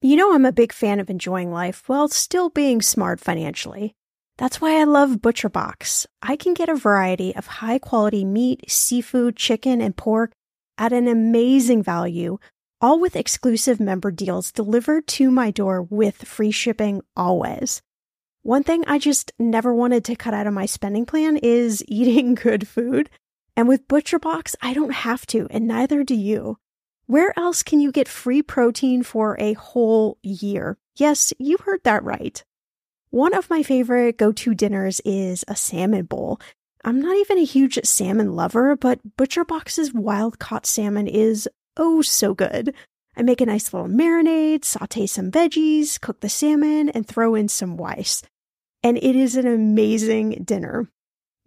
You know, I'm a big fan of enjoying life while still being smart financially. That's why I love ButcherBox. I can get a variety of high quality meat, seafood, chicken, and pork at an amazing value, all with exclusive member deals delivered to my door with free shipping always. One thing I just never wanted to cut out of my spending plan is eating good food. And with ButcherBox, I don't have to, and neither do you. Where else can you get free protein for a whole year? Yes, you heard that right. One of my favorite go to dinners is a salmon bowl. I'm not even a huge salmon lover, but ButcherBox's wild caught salmon is oh so good. I make a nice little marinade, saute some veggies, cook the salmon, and throw in some rice. And it is an amazing dinner.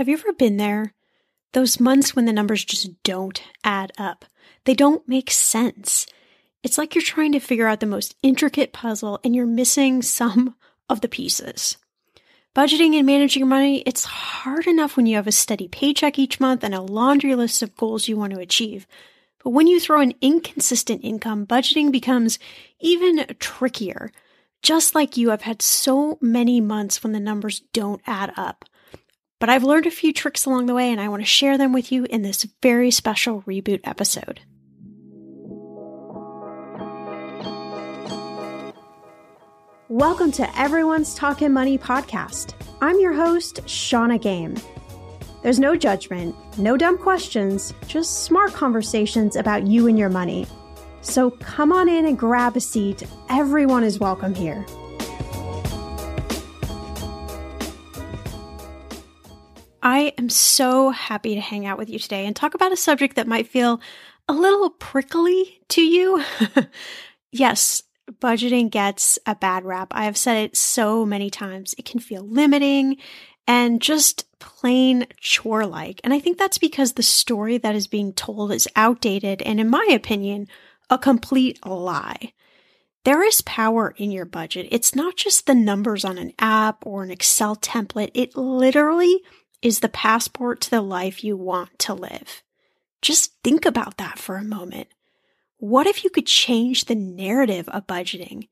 Have you ever been there? Those months when the numbers just don't add up. They don't make sense. It's like you're trying to figure out the most intricate puzzle and you're missing some of the pieces. Budgeting and managing your money, it's hard enough when you have a steady paycheck each month and a laundry list of goals you want to achieve. But when you throw an inconsistent income, budgeting becomes even trickier. Just like you, I've had so many months when the numbers don't add up. But I've learned a few tricks along the way and I want to share them with you in this very special reboot episode. Welcome to Everyone's Talking Money podcast. I'm your host, Shannah Game. There's no judgment, no dumb questions, just smart conversations about you and your money. So come on in and grab a seat. Everyone is welcome here. I am so happy to hang out with you today and talk about a subject that might feel a little prickly to you. yes, budgeting gets a bad rap. I have said it so many times. It can feel limiting and just plain chore like. And I think that's because the story that is being told is outdated and, in my opinion, a complete lie. There is power in your budget. It's not just the numbers on an app or an Excel template. It literally is the passport to the life you want to live. Just think about that for a moment. What if you could change the narrative of budgeting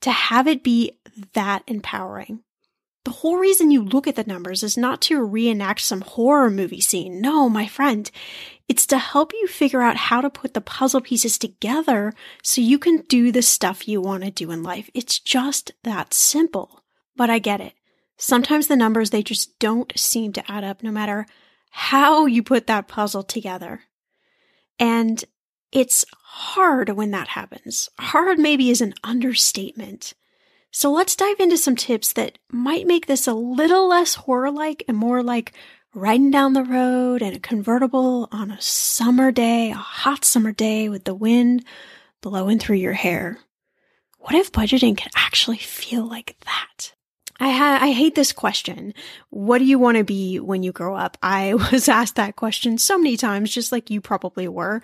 to have it be that empowering? The whole reason you look at the numbers is not to reenact some horror movie scene. No, my friend. It's to help you figure out how to put the puzzle pieces together so you can do the stuff you want to do in life. It's just that simple. But I get it. Sometimes the numbers, they just don't seem to add up no matter how you put that puzzle together. And it's hard when that happens. Hard maybe is an understatement. So let's dive into some tips that might make this a little less horror like and more like riding down the road in a convertible on a summer day, a hot summer day with the wind blowing through your hair. What if budgeting could actually feel like that? I ha- I hate this question. What do you want to be when you grow up? I was asked that question so many times, just like you probably were.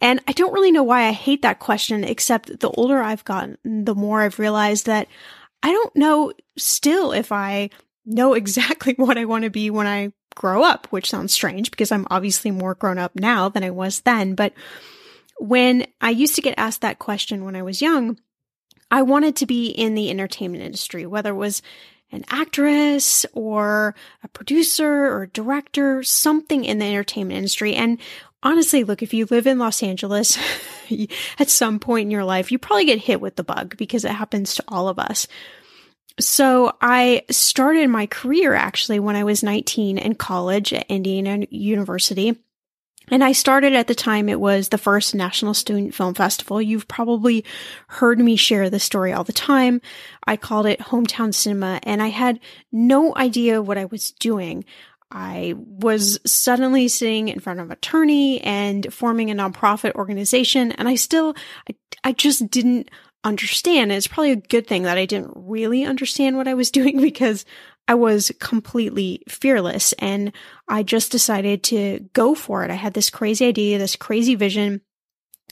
And I don't really know why I hate that question, except the older I've gotten, the more I've realized that I don't know still if I know exactly what I want to be when I grow up, which sounds strange because I'm obviously more grown up now than I was then. But when I used to get asked that question when I was young, I wanted to be in the entertainment industry, whether it was an actress or a producer or a director, something in the entertainment industry. And honestly, look, if you live in Los Angeles at some point in your life, you probably get hit with the bug because it happens to all of us. So I started my career actually when I was 19 in college at Indiana University. And I started at the time it was the first National Student Film Festival. You've probably heard me share this story all the time. I called it Hometown Cinema and I had no idea what I was doing. I was suddenly sitting in front of an attorney and forming a nonprofit organization and I still, I, I just didn't understand. And it's probably a good thing that I didn't really understand what I was doing because I was completely fearless and I just decided to go for it. I had this crazy idea, this crazy vision.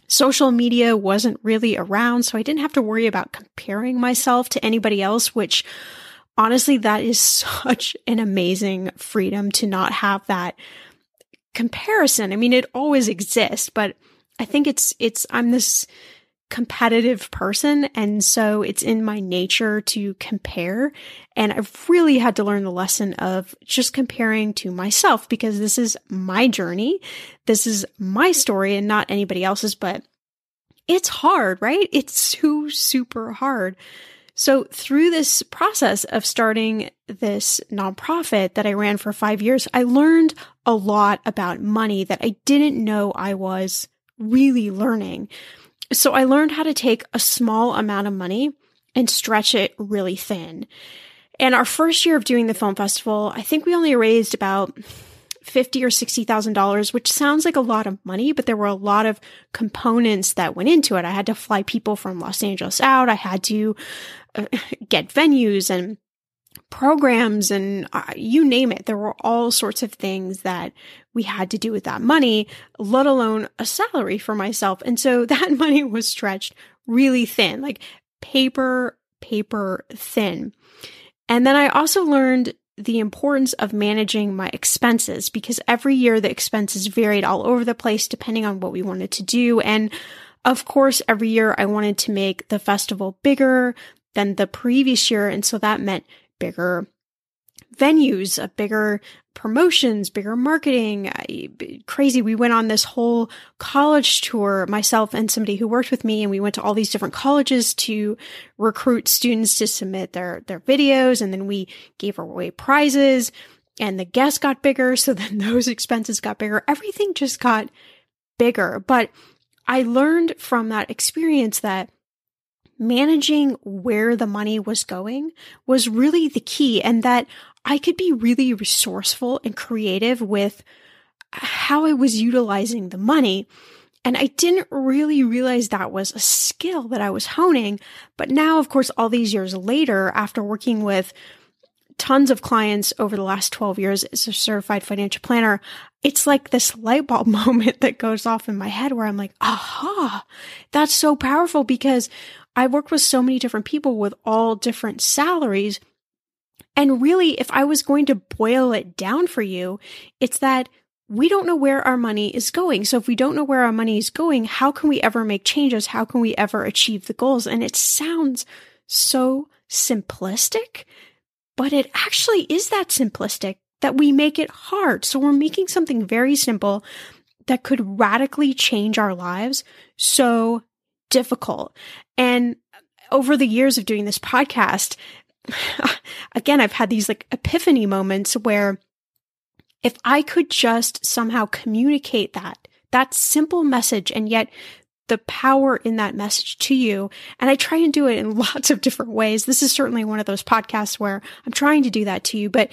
Social media wasn't really around, so I didn't have to worry about comparing myself to anybody else, which honestly, that is such an amazing freedom to not have that comparison. I mean, it always exists, but I think it's, it's, I'm this competitive person. And so it's in my nature to compare. And I've really had to learn the lesson of just comparing to myself because this is my journey. This is my story and not anybody else's, but it's hard, right? It's so super hard. So through this process of starting this nonprofit that I ran for five years, I learned a lot about money that I didn't know I was really learning. So I learned how to take a small amount of money and stretch it really thin. And our first year of doing the film festival, I think we only raised about fifty or sixty thousand dollars, which sounds like a lot of money, but there were a lot of components that went into it. I had to fly people from Los Angeles out. I had to uh, get venues and programs and uh, you name it. There were all sorts of things that we had to do with that money, let alone a salary for myself. And so that money was stretched really thin, like paper, paper thin. And then I also learned the importance of managing my expenses because every year the expenses varied all over the place depending on what we wanted to do. And of course, every year I wanted to make the festival bigger than the previous year. And so that meant bigger venues, a bigger promotions, bigger marketing. Crazy. We went on this whole college tour, myself and somebody who worked with me, and we went to all these different colleges to recruit students to submit their, their videos. And then we gave away prizes and the guests got bigger. So then those expenses got bigger. Everything just got bigger. But I learned from that experience that managing where the money was going was really the key and that I could be really resourceful and creative with how I was utilizing the money. And I didn't really realize that was a skill that I was honing. But now, of course, all these years later, after working with tons of clients over the last 12 years as a certified financial planner, it's like this light bulb moment that goes off in my head where I'm like, aha, that's so powerful because I worked with so many different people with all different salaries. And really, if I was going to boil it down for you, it's that we don't know where our money is going. So if we don't know where our money is going, how can we ever make changes? How can we ever achieve the goals? And it sounds so simplistic, but it actually is that simplistic that we make it hard. So we're making something very simple that could radically change our lives so difficult. And over the years of doing this podcast, again, I've had these like epiphany moments where if I could just somehow communicate that, that simple message, and yet the power in that message to you. And I try and do it in lots of different ways. This is certainly one of those podcasts where I'm trying to do that to you. But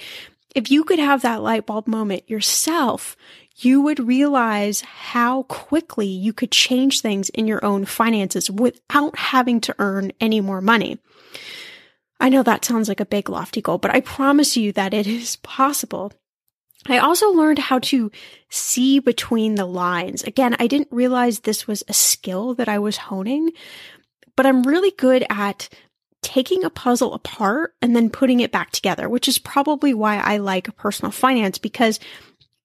if you could have that light bulb moment yourself, you would realize how quickly you could change things in your own finances without having to earn any more money. I know that sounds like a big lofty goal, but I promise you that it is possible. I also learned how to see between the lines. Again, I didn't realize this was a skill that I was honing, but I'm really good at taking a puzzle apart and then putting it back together, which is probably why I like personal finance because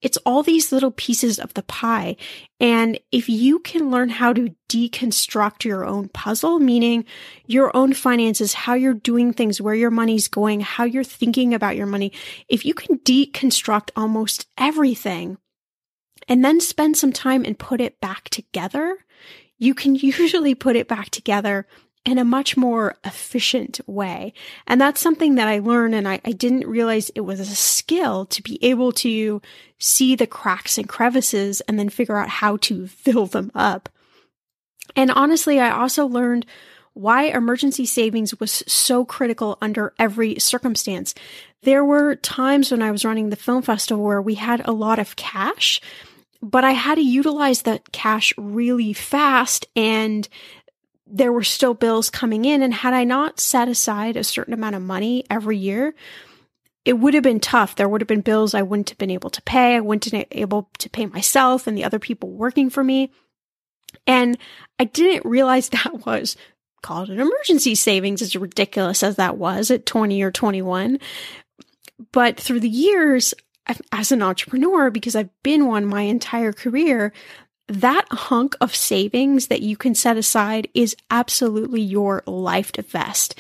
it's all these little pieces of the pie. And if you can learn how to deconstruct your own puzzle, meaning your own finances, how you're doing things, where your money's going, how you're thinking about your money, if you can deconstruct almost everything and then spend some time and put it back together, you can usually put it back together in a much more efficient way. And that's something that I learned and I, I, didn't realize it was a skill to be able to see the cracks and crevices and then figure out how to fill them up. And honestly, I also learned why emergency savings was so critical under every circumstance. There were times when I was running the film festival where we had a lot of cash, but I had to utilize that cash really fast and there were still bills coming in. And had I not set aside a certain amount of money every year, it would have been tough. There would have been bills I wouldn't have been able to pay. I wouldn't have been able to pay myself and the other people working for me. And I didn't realize that was called an emergency savings, as ridiculous as that was at 20 or 21. But through the years, as an entrepreneur, because I've been one my entire career, that hunk of savings that you can set aside is absolutely your life to vest.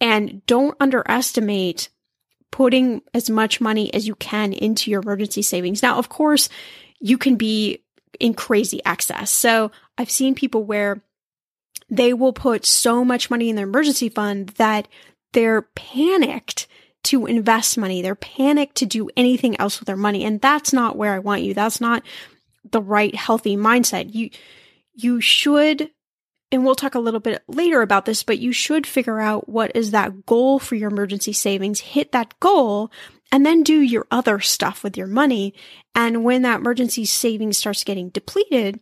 And don't underestimate putting as much money as you can into your emergency savings. Now, of course, you can be in crazy excess. So I've seen people where they will put so much money in their emergency fund that they're panicked to invest money. They're panicked to do anything else with their money. And that's not where I want you. That's not the right healthy mindset. You you should and we'll talk a little bit later about this, but you should figure out what is that goal for your emergency savings, hit that goal, and then do your other stuff with your money. And when that emergency savings starts getting depleted,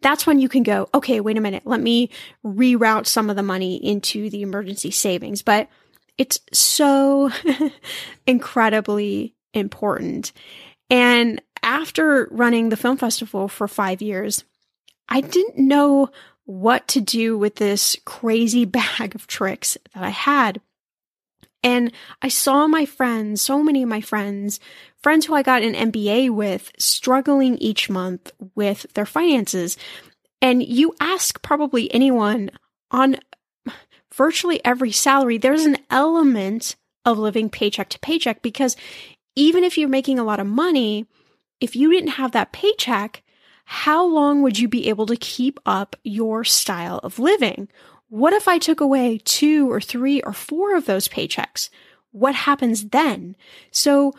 that's when you can go, okay, wait a minute, let me reroute some of the money into the emergency savings. But it's so incredibly important. And after running the film festival for five years, I didn't know what to do with this crazy bag of tricks that I had. And I saw my friends, so many of my friends, friends who I got an MBA with, struggling each month with their finances. And you ask probably anyone on virtually every salary, there's an element of living paycheck to paycheck because even if you're making a lot of money, if you didn't have that paycheck, how long would you be able to keep up your style of living? What if I took away two or three or four of those paychecks? What happens then? So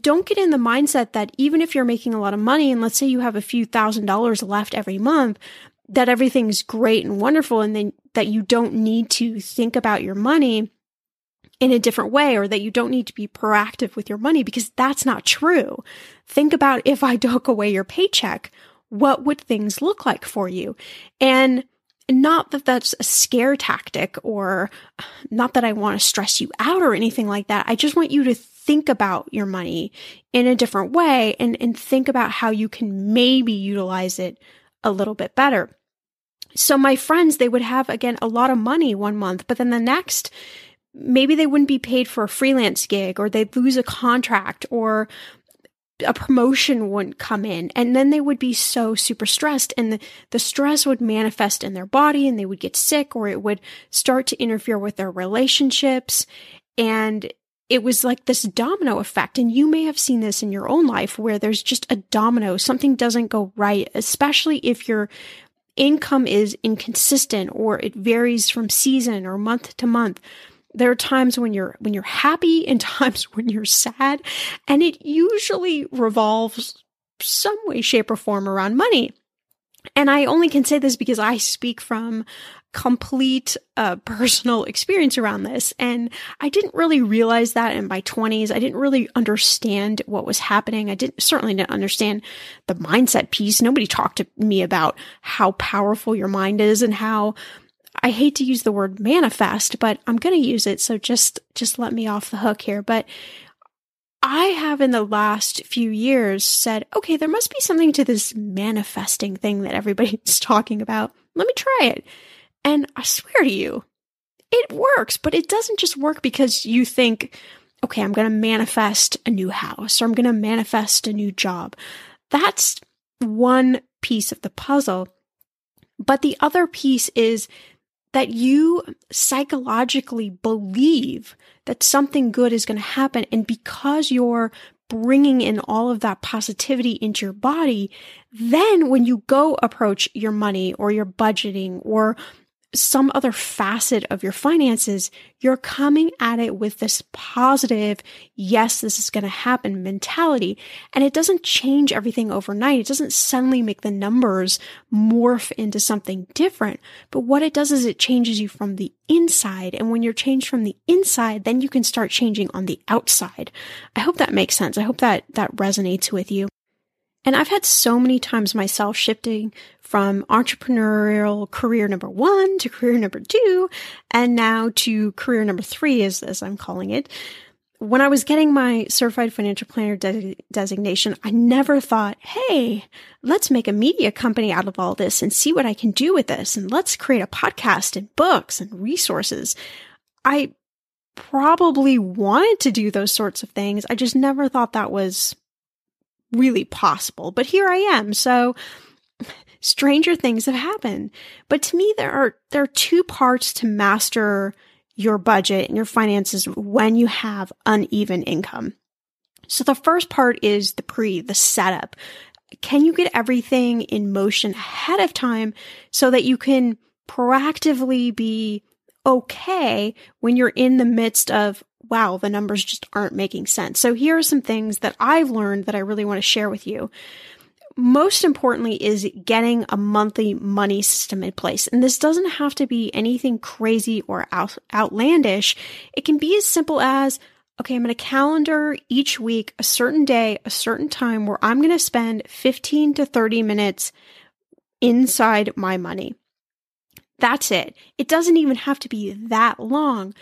don't get in the mindset that even if you're making a lot of money and let's say you have a few thousand dollars left every month, that everything's great and wonderful and then that you don't need to think about your money in a different way or that you don't need to be proactive with your money because that's not true. Think about if I took away your paycheck, what would things look like for you? And not that that's a scare tactic or not that I want to stress you out or anything like that. I just want you to think about your money in a different way and, and think about how you can maybe utilize it a little bit better. So my friends, they would have again a lot of money one month, but then the next maybe they wouldn't be paid for a freelance gig or they'd lose a contract or a promotion wouldn't come in. And then they would be so super stressed and the, the stress would manifest in their body and they would get sick or it would start to interfere with their relationships. And it was like this domino effect. And you may have seen this in your own life where there's just a domino. Something doesn't go right especially if your income is inconsistent or it varies from season or month to month there are times when you're when you're happy and times when you're sad and it usually revolves some way shape or form around money. And i only can say this because i speak from complete uh, personal experience around this and i didn't really realize that in my 20s i didn't really understand what was happening. I didn't certainly didn't understand the mindset piece. Nobody talked to me about how powerful your mind is and how I hate to use the word manifest, but I'm going to use it. So just, just let me off the hook here. But I have in the last few years said, okay, there must be something to this manifesting thing that everybody's talking about. Let me try it. And I swear to you, it works, but it doesn't just work because you think, okay, I'm going to manifest a new house or I'm going to manifest a new job. That's one piece of the puzzle. But the other piece is that you psychologically believe that something good is going to happen. And because you're bringing in all of that positivity into your body, then when you go approach your money or your budgeting or some other facet of your finances, you're coming at it with this positive, yes, this is going to happen mentality. And it doesn't change everything overnight. It doesn't suddenly make the numbers morph into something different. But what it does is it changes you from the inside. And when you're changed from the inside, then you can start changing on the outside. I hope that makes sense. I hope that that resonates with you. And I've had so many times myself shifting from entrepreneurial career number one to career number two, and now to career number three, as, as I'm calling it. When I was getting my certified financial planner de- designation, I never thought, hey, let's make a media company out of all this and see what I can do with this. And let's create a podcast and books and resources. I probably wanted to do those sorts of things. I just never thought that was really possible. But here I am. So stranger things have happened. But to me, there are, there are two parts to master your budget and your finances when you have uneven income. So the first part is the pre, the setup. Can you get everything in motion ahead of time so that you can proactively be okay when you're in the midst of wow, the numbers just aren't making sense. So here are some things that I've learned that I really want to share with you. Most importantly is getting a monthly money system in place. And this doesn't have to be anything crazy or out- outlandish. It can be as simple as, okay, I'm going to calendar each week a certain day, a certain time where I'm going to spend 15 to 30 minutes inside my money. That's it. It doesn't even have to be that long.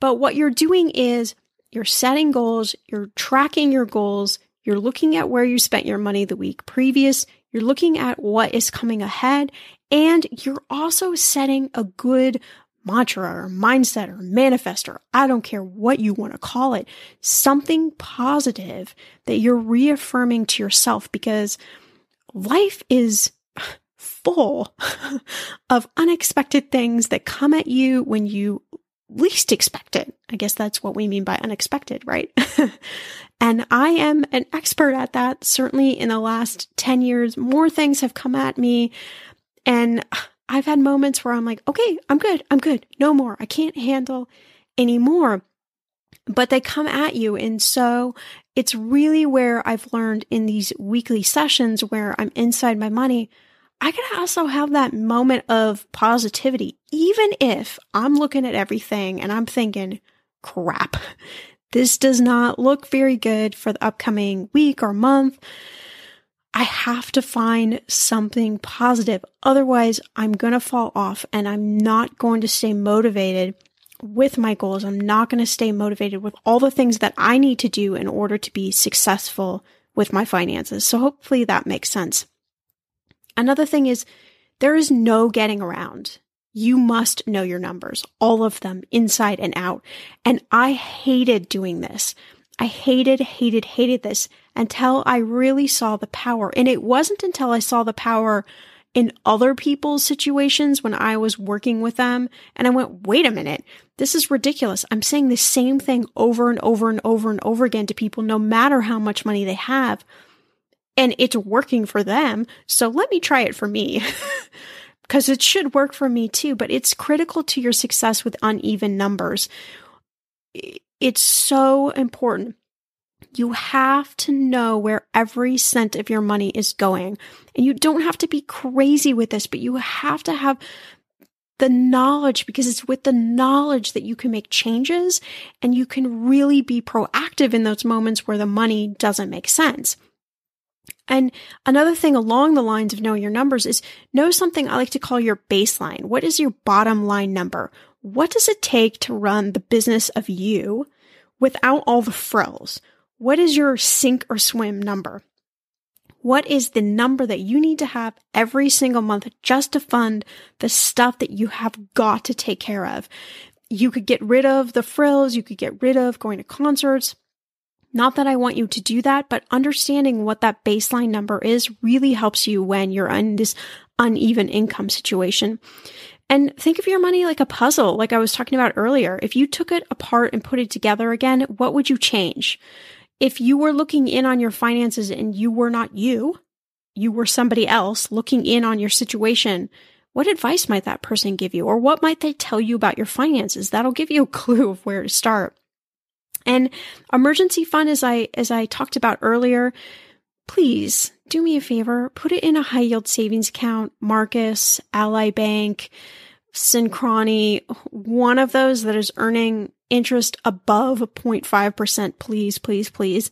But what you're doing is you're setting goals, you're tracking your goals, you're looking at where you spent your money the week previous, you're looking at what is coming ahead, and you're also setting a good mantra or mindset or manifestor. I don't care what you want to call it, something positive that you're reaffirming to yourself because life is full of unexpected things that come at you when you least expected. I guess that's what we mean by unexpected, right? and I am an expert at that. Certainly in the last 10 years, more things have come at me and I've had moments where I'm like, okay, I'm good. I'm good. No more. I can't handle anymore. But they come at you. And so it's really where I've learned in these weekly sessions where I'm inside my money. I can also have that moment of positivity, even if I'm looking at everything and I'm thinking, crap, this does not look very good for the upcoming week or month. I have to find something positive. Otherwise, I'm going to fall off and I'm not going to stay motivated with my goals. I'm not going to stay motivated with all the things that I need to do in order to be successful with my finances. So hopefully that makes sense. Another thing is there is no getting around. You must know your numbers, all of them inside and out. And I hated doing this. I hated, hated, hated this until I really saw the power. And it wasn't until I saw the power in other people's situations when I was working with them. And I went, wait a minute, this is ridiculous. I'm saying the same thing over and over and over and over again to people, no matter how much money they have and it's working for them. So let me try it for me. Because it should work for me too, but it's critical to your success with uneven numbers. It's so important. You have to know where every cent of your money is going. And you don't have to be crazy with this, but you have to have the knowledge because it's with the knowledge that you can make changes and you can really be proactive in those moments where the money doesn't make sense. And another thing along the lines of knowing your numbers is know something I like to call your baseline. What is your bottom line number? What does it take to run the business of you without all the frills? What is your sink or swim number? What is the number that you need to have every single month just to fund the stuff that you have got to take care of? You could get rid of the frills. You could get rid of going to concerts. Not that I want you to do that, but understanding what that baseline number is really helps you when you're in this uneven income situation. And think of your money like a puzzle, like I was talking about earlier. If you took it apart and put it together again, what would you change? If you were looking in on your finances and you were not you, you were somebody else looking in on your situation, what advice might that person give you? Or what might they tell you about your finances? That'll give you a clue of where to start. And emergency fund, as I, as I talked about earlier, please do me a favor, put it in a high yield savings account, Marcus, Ally Bank, Synchrony, one of those that is earning interest above 0.5%, please, please, please.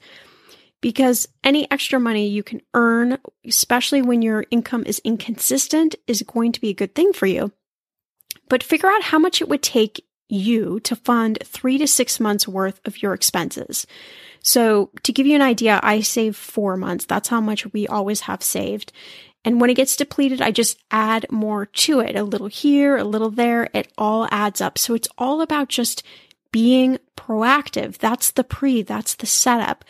Because any extra money you can earn, especially when your income is inconsistent, is going to be a good thing for you. But figure out how much it would take you to fund three to six months worth of your expenses. So to give you an idea, I save four months. That's how much we always have saved. And when it gets depleted, I just add more to it. A little here, a little there. It all adds up. So it's all about just being proactive. That's the pre, that's the setup.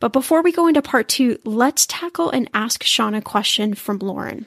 But before we go into part two, let's tackle and ask Shannah question from Lauren.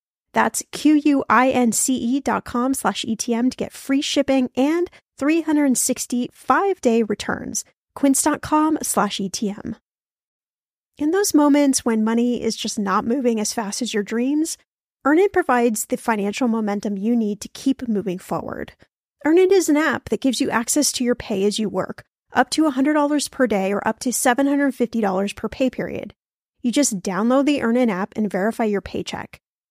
That's Q-U-I-N-C-E dot com slash ETM to get free shipping and 365 day returns. Quince.com slash ETM. In those moments when money is just not moving as fast as your dreams, Earnin provides the financial momentum you need to keep moving forward. Earnin is an app that gives you access to your pay as you work, up to $100 per day or up to $750 per pay period. You just download the Earnin app and verify your paycheck.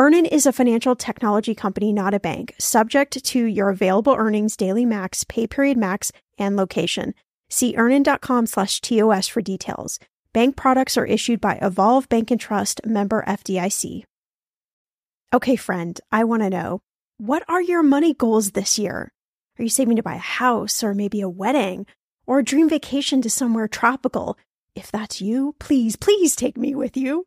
Earnin is a financial technology company, not a bank, subject to your available earnings, daily max, pay period max, and location. See earnin.com slash TOS for details. Bank products are issued by Evolve Bank and Trust, member FDIC. Okay, friend, I want to know what are your money goals this year? Are you saving to buy a house or maybe a wedding or a dream vacation to somewhere tropical? If that's you, please, please take me with you.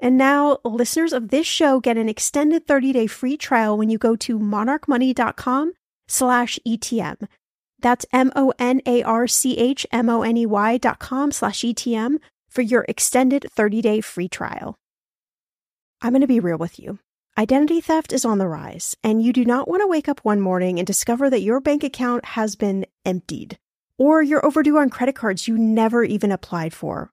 And now listeners of this show get an extended 30-day free trial when you go to monarchmoney.com slash ETM. That's M-O-N-A-R-C-H-M-O-N-E-Y dot com slash ETM for your extended 30-day free trial. I'm going to be real with you. Identity theft is on the rise, and you do not want to wake up one morning and discover that your bank account has been emptied, or you're overdue on credit cards you never even applied for.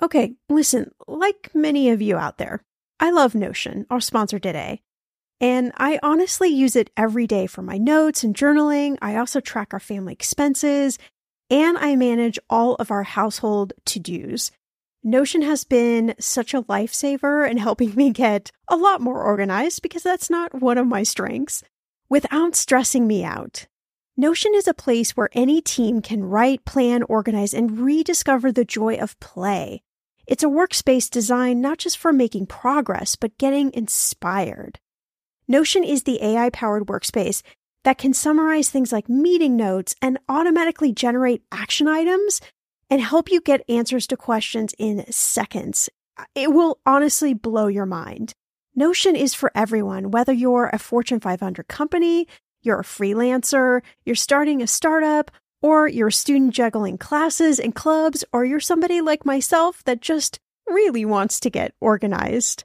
Okay, listen, like many of you out there, I love Notion, our sponsor today. And I honestly use it every day for my notes and journaling. I also track our family expenses and I manage all of our household to dos. Notion has been such a lifesaver in helping me get a lot more organized because that's not one of my strengths without stressing me out. Notion is a place where any team can write, plan, organize, and rediscover the joy of play. It's a workspace designed not just for making progress, but getting inspired. Notion is the AI powered workspace that can summarize things like meeting notes and automatically generate action items and help you get answers to questions in seconds. It will honestly blow your mind. Notion is for everyone, whether you're a Fortune 500 company, you're a freelancer, you're starting a startup, or you're a student juggling classes and clubs, or you're somebody like myself that just really wants to get organized.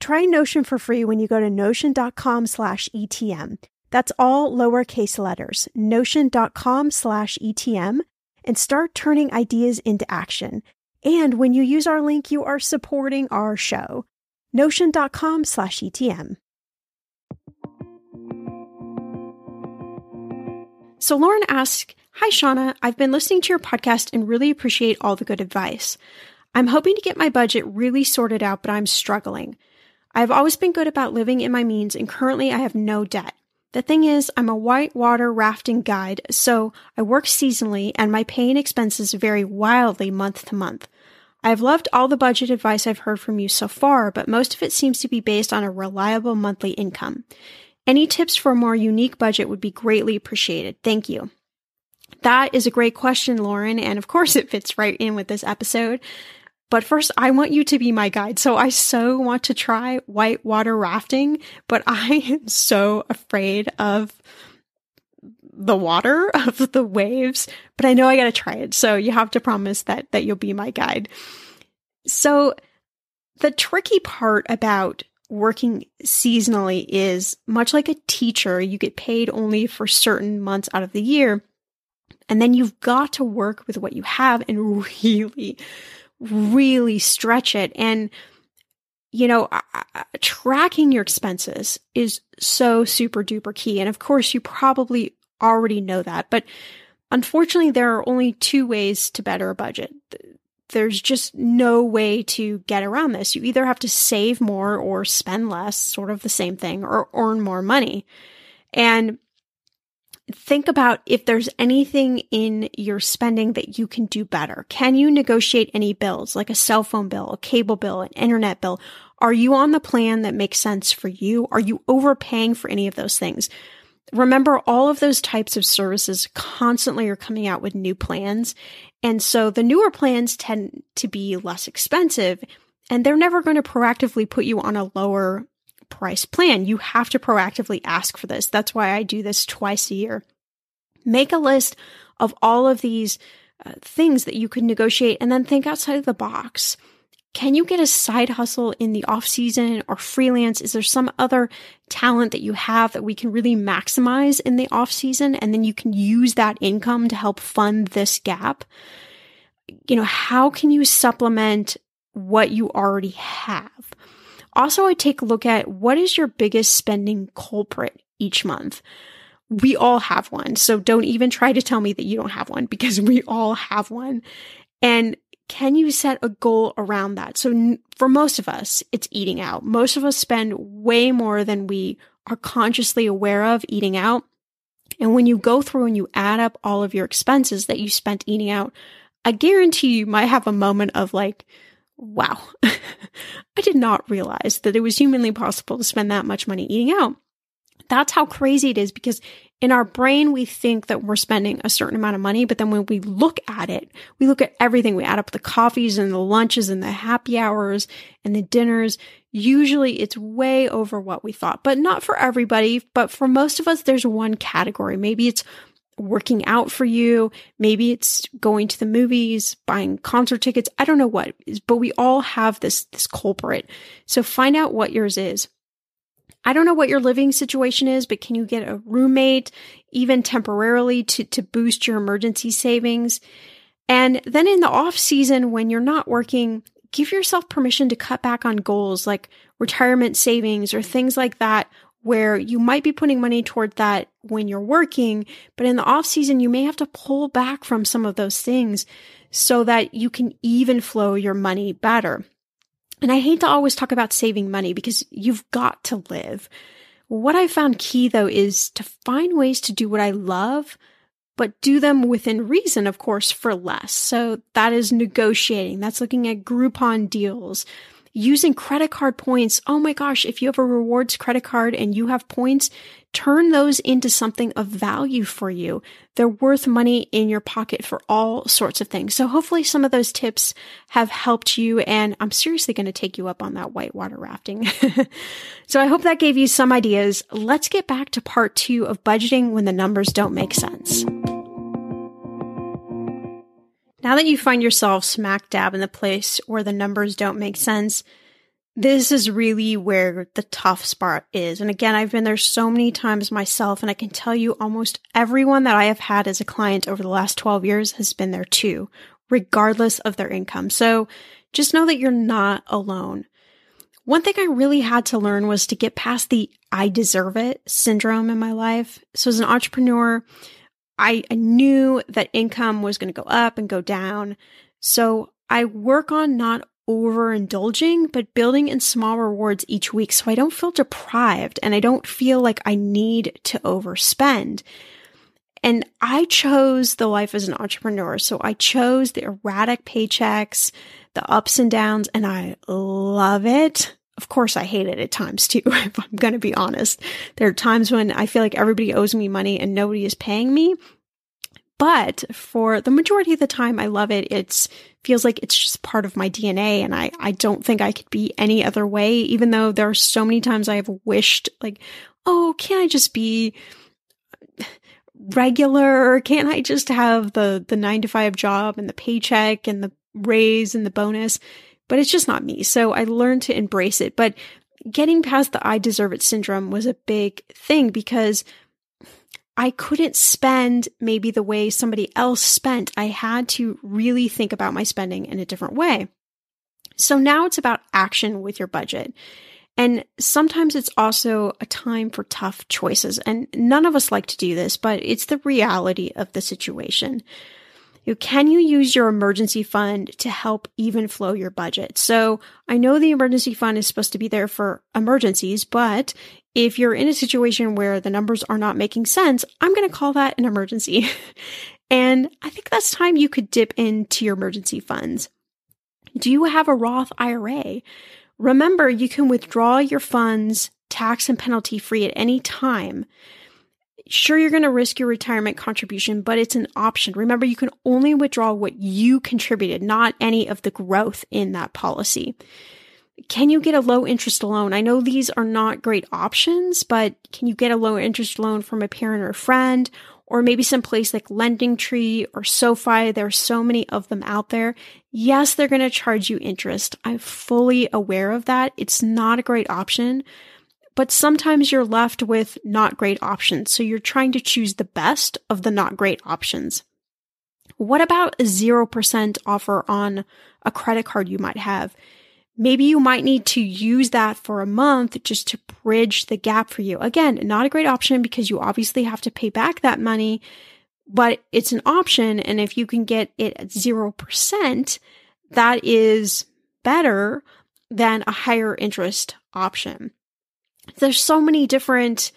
Try Notion for free when you go to notion.com slash ETM. That's all lowercase letters, notion.com slash ETM and start turning ideas into action. And when you use our link, you are supporting our show. Notion.com slash ETM. So Lauren asks, Hi, Shannah. I've been listening to your podcast and really appreciate all the good advice. I'm hoping to get my budget really sorted out, but I'm struggling. I've always been good about living in my means and currently I have no debt. The thing is, I'm a whitewater rafting guide, so I work seasonally and my pay and expenses vary wildly month to month. I've loved all the budget advice I've heard from you so far, but most of it seems to be based on a reliable monthly income. Any tips for a more unique budget would be greatly appreciated. Thank you. That is a great question, Lauren, and of course it fits right in with this episode. But first, I want you to be my guide. So I so want to try whitewater rafting, but I am so afraid of the water, of the waves, but I know I got to try it. So you have to promise that, that you'll be my guide. So the tricky part about working seasonally is much like a teacher, you get paid only for certain months out of the year. And then you've got to work with what you have and really really stretch it. And, you know, tracking your expenses is so super duper key. And of course, you probably already know that, but unfortunately, there are only two ways to better a budget. There's just no way to get around this. You either have to save more or spend less, sort of the same thing, or earn more money. And think about if there's anything in your spending that you can do better. Can you negotiate any bills like a cell phone bill, a cable bill, an internet bill? Are you on the plan that makes sense for you? Are you overpaying for any of those things? Remember, all of those types of services constantly are coming out with new plans. And so the newer plans tend to be less expensive and they're never going to proactively put you on a lower price plan. You have to proactively ask for this. That's why I do this twice a year. Make a list of all of these uh, things that you could negotiate and then think outside of the box. Can you get a side hustle in the off season or freelance? Is there some other talent that you have that we can really maximize in the off season? And then you can use that income to help fund this gap. You know, how can you supplement what you already have? Also, I take a look at what is your biggest spending culprit each month. We all have one. So don't even try to tell me that you don't have one because we all have one. And can you set a goal around that? So for most of us, it's eating out. Most of us spend way more than we are consciously aware of eating out. And when you go through and you add up all of your expenses that you spent eating out, I guarantee you might have a moment of like, wow, I did not realize that it was humanly possible to spend that much money eating out. That's how crazy it is because in our brain, we think that we're spending a certain amount of money, but then when we look at it, we look at everything. We add up the coffees and the lunches and the happy hours and the dinners. Usually it's way over what we thought, but not for everybody. But for most of us, there's one category. Maybe it's working out for you. Maybe it's going to the movies, buying concert tickets. I don't know what, but we all have this, this culprit. So find out what yours is. I don't know what your living situation is, but can you get a roommate even temporarily to, to boost your emergency savings? And then in the off season, when you're not working, give yourself permission to cut back on goals like retirement savings or things like that where you might be putting money toward that when you're working, but in the off season, you may have to pull back from some of those things so that you can even flow your money better. And I hate to always talk about saving money because you've got to live. What I found key though is to find ways to do what I love, but do them within reason, of course, for less. So that is negotiating. That's looking at Groupon deals using credit card points. Oh my gosh, if you have a rewards credit card and you have points, turn those into something of value for you. They're worth money in your pocket for all sorts of things. So hopefully some of those tips have helped you and I'm seriously going to take you up on that whitewater rafting. so I hope that gave you some ideas. Let's get back to part two of budgeting when the numbers don't make sense. Now that you find yourself smack dab in the place where the numbers don't make sense, this is really where the tough spot is. And again, I've been there so many times myself, and I can tell you almost everyone that I have had as a client over the last 12 years has been there too, regardless of their income. So just know that you're not alone. One thing I really had to learn was to get past the I deserve it syndrome in my life. So as an entrepreneur, I, knew that income was going to go up and go down. So I work on not overindulging, but building in small rewards each week so I don't feel deprived and I don't feel like I need to overspend. And I chose the life as an entrepreneur. So I chose the erratic paychecks, the ups and downs, and I love it. Of course, I hate it at times too, if I'm going to be honest. There are times when I feel like everybody owes me money and nobody is paying me. But for the majority of the time, I love it. It's feels like it's just part of my DNA. And I, I don't think I could be any other way, even though there are so many times I have wished like, oh, can't I just be regular? Can't I just have the, the nine to five job and the paycheck and the raise and the bonus? But it's just not me. So I learned to embrace it. But getting past the I deserve it syndrome was a big thing because I couldn't spend maybe the way somebody else spent. I had to really think about my spending in a different way. So now it's about action with your budget. And sometimes it's also a time for tough choices. And none of us like to do this, but it's the reality of the situation. Can you use your emergency fund to help even flow your budget? So I know the emergency fund is supposed to be there for emergencies, but if you're in a situation where the numbers are not making sense, I'm going to call that an emergency. and I think that's time you could dip into your emergency funds. Do you have a Roth IRA? Remember, you can withdraw your funds tax and penalty free at any time. Sure, you're going to risk your retirement contribution, but it's an option. Remember, you can only withdraw what you contributed, not any of the growth in that policy. Can you get a low interest loan? I know these are not great options, but can you get a low interest loan from a parent or a friend? Or maybe some place like LendingTree or SoFi. There are so many of them out there. Yes, they're going to charge you interest. I'm fully aware of that. It's not a great option, but sometimes you're left with not great options. So you're trying to choose the best of the not great options. What about a 0% offer on a credit card you might have? Maybe you might need to use that for a month just to bridge the gap for you. Again, not a great option because you obviously have to pay back that money, but it's an option. And if you can get it at 0%, that is better than a higher interest option. There's so many different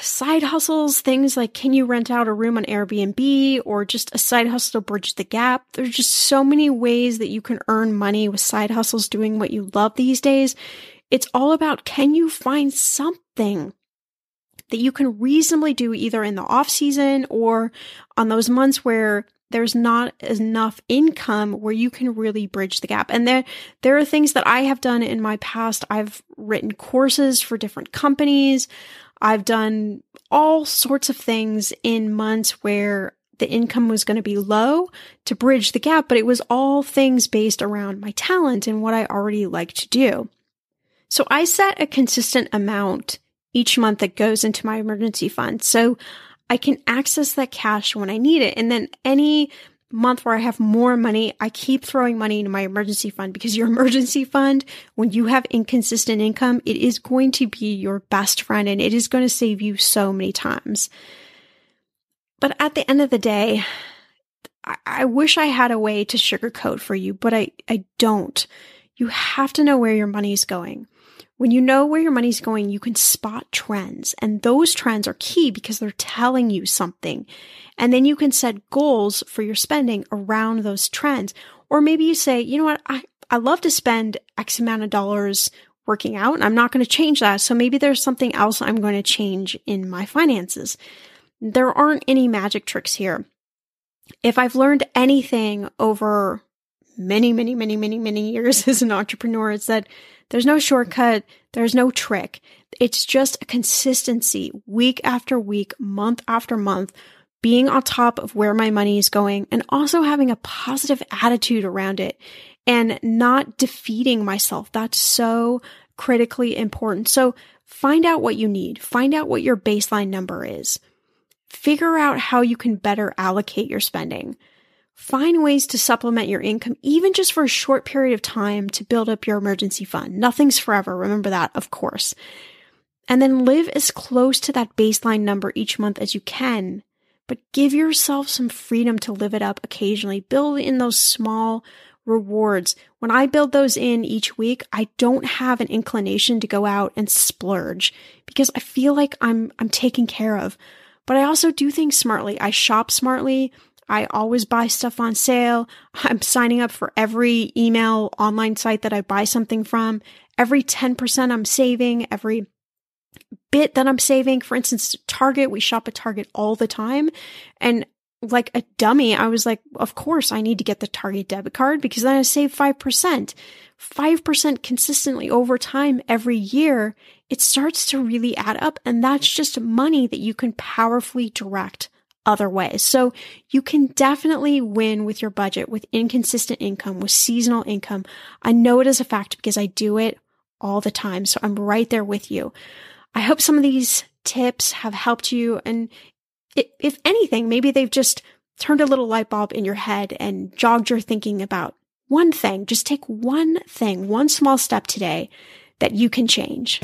side hustles, things like can you rent out a room on Airbnb or just a side hustle to bridge the gap? There's just so many ways that you can earn money with side hustles doing what you love these days. It's all about can you find something that you can reasonably do either in the off season or on those months where there's not enough income where you can really bridge the gap. And there, there are things that I have done in my past. I've written courses for different companies. I've done all sorts of things in months where the income was going to be low to bridge the gap, but it was all things based around my talent and what I already like to do. So I set a consistent amount each month that goes into my emergency fund. So I can access that cash when I need it. And then any month where I have more money, I keep throwing money into my emergency fund because your emergency fund, when you have inconsistent income, it is going to be your best friend and it is going to save you so many times. But at the end of the day, I, wish I had a way to sugarcoat for you, but I, I don't. You have to know where your money is going. When you know where your money's going, you can spot trends. And those trends are key because they're telling you something. And then you can set goals for your spending around those trends. Or maybe you say, you know what, I, I love to spend X amount of dollars working out and I'm not going to change that. So maybe there's something else I'm going to change in my finances. There aren't any magic tricks here. If I've learned anything over many, many, many, many, many years as an entrepreneur, is that there's no shortcut. There's no trick. It's just a consistency week after week, month after month, being on top of where my money is going and also having a positive attitude around it. and not defeating myself. That's so critically important. So find out what you need. Find out what your baseline number is. Figure out how you can better allocate your spending. Find ways to supplement your income, even just for a short period of time to build up your emergency fund. Nothing's forever. Remember that, of course. And then live as close to that baseline number each month as you can, but give yourself some freedom to live it up occasionally. Build in those small rewards. When I build those in each week, I don't have an inclination to go out and splurge because I feel like I'm I'm taken care of. But I also do things smartly. I shop smartly. I always buy stuff on sale. I'm signing up for every email online site that I buy something from. Every 10% I'm saving, every bit that I'm saving. For instance, Target, we shop at Target all the time. And like a dummy, I was like, of course I need to get the Target debit card because then I save 5%. 5% consistently over time every year, it starts to really add up. And that's just money that you can powerfully direct other ways. So you can definitely win with your budget with inconsistent income, with seasonal income. I know it is a fact because I do it all the time. So I'm right there with you. I hope some of these tips have helped you. And if anything, maybe they've just turned a little light bulb in your head and jogged your thinking about one thing. Just take one thing, one small step today that you can change.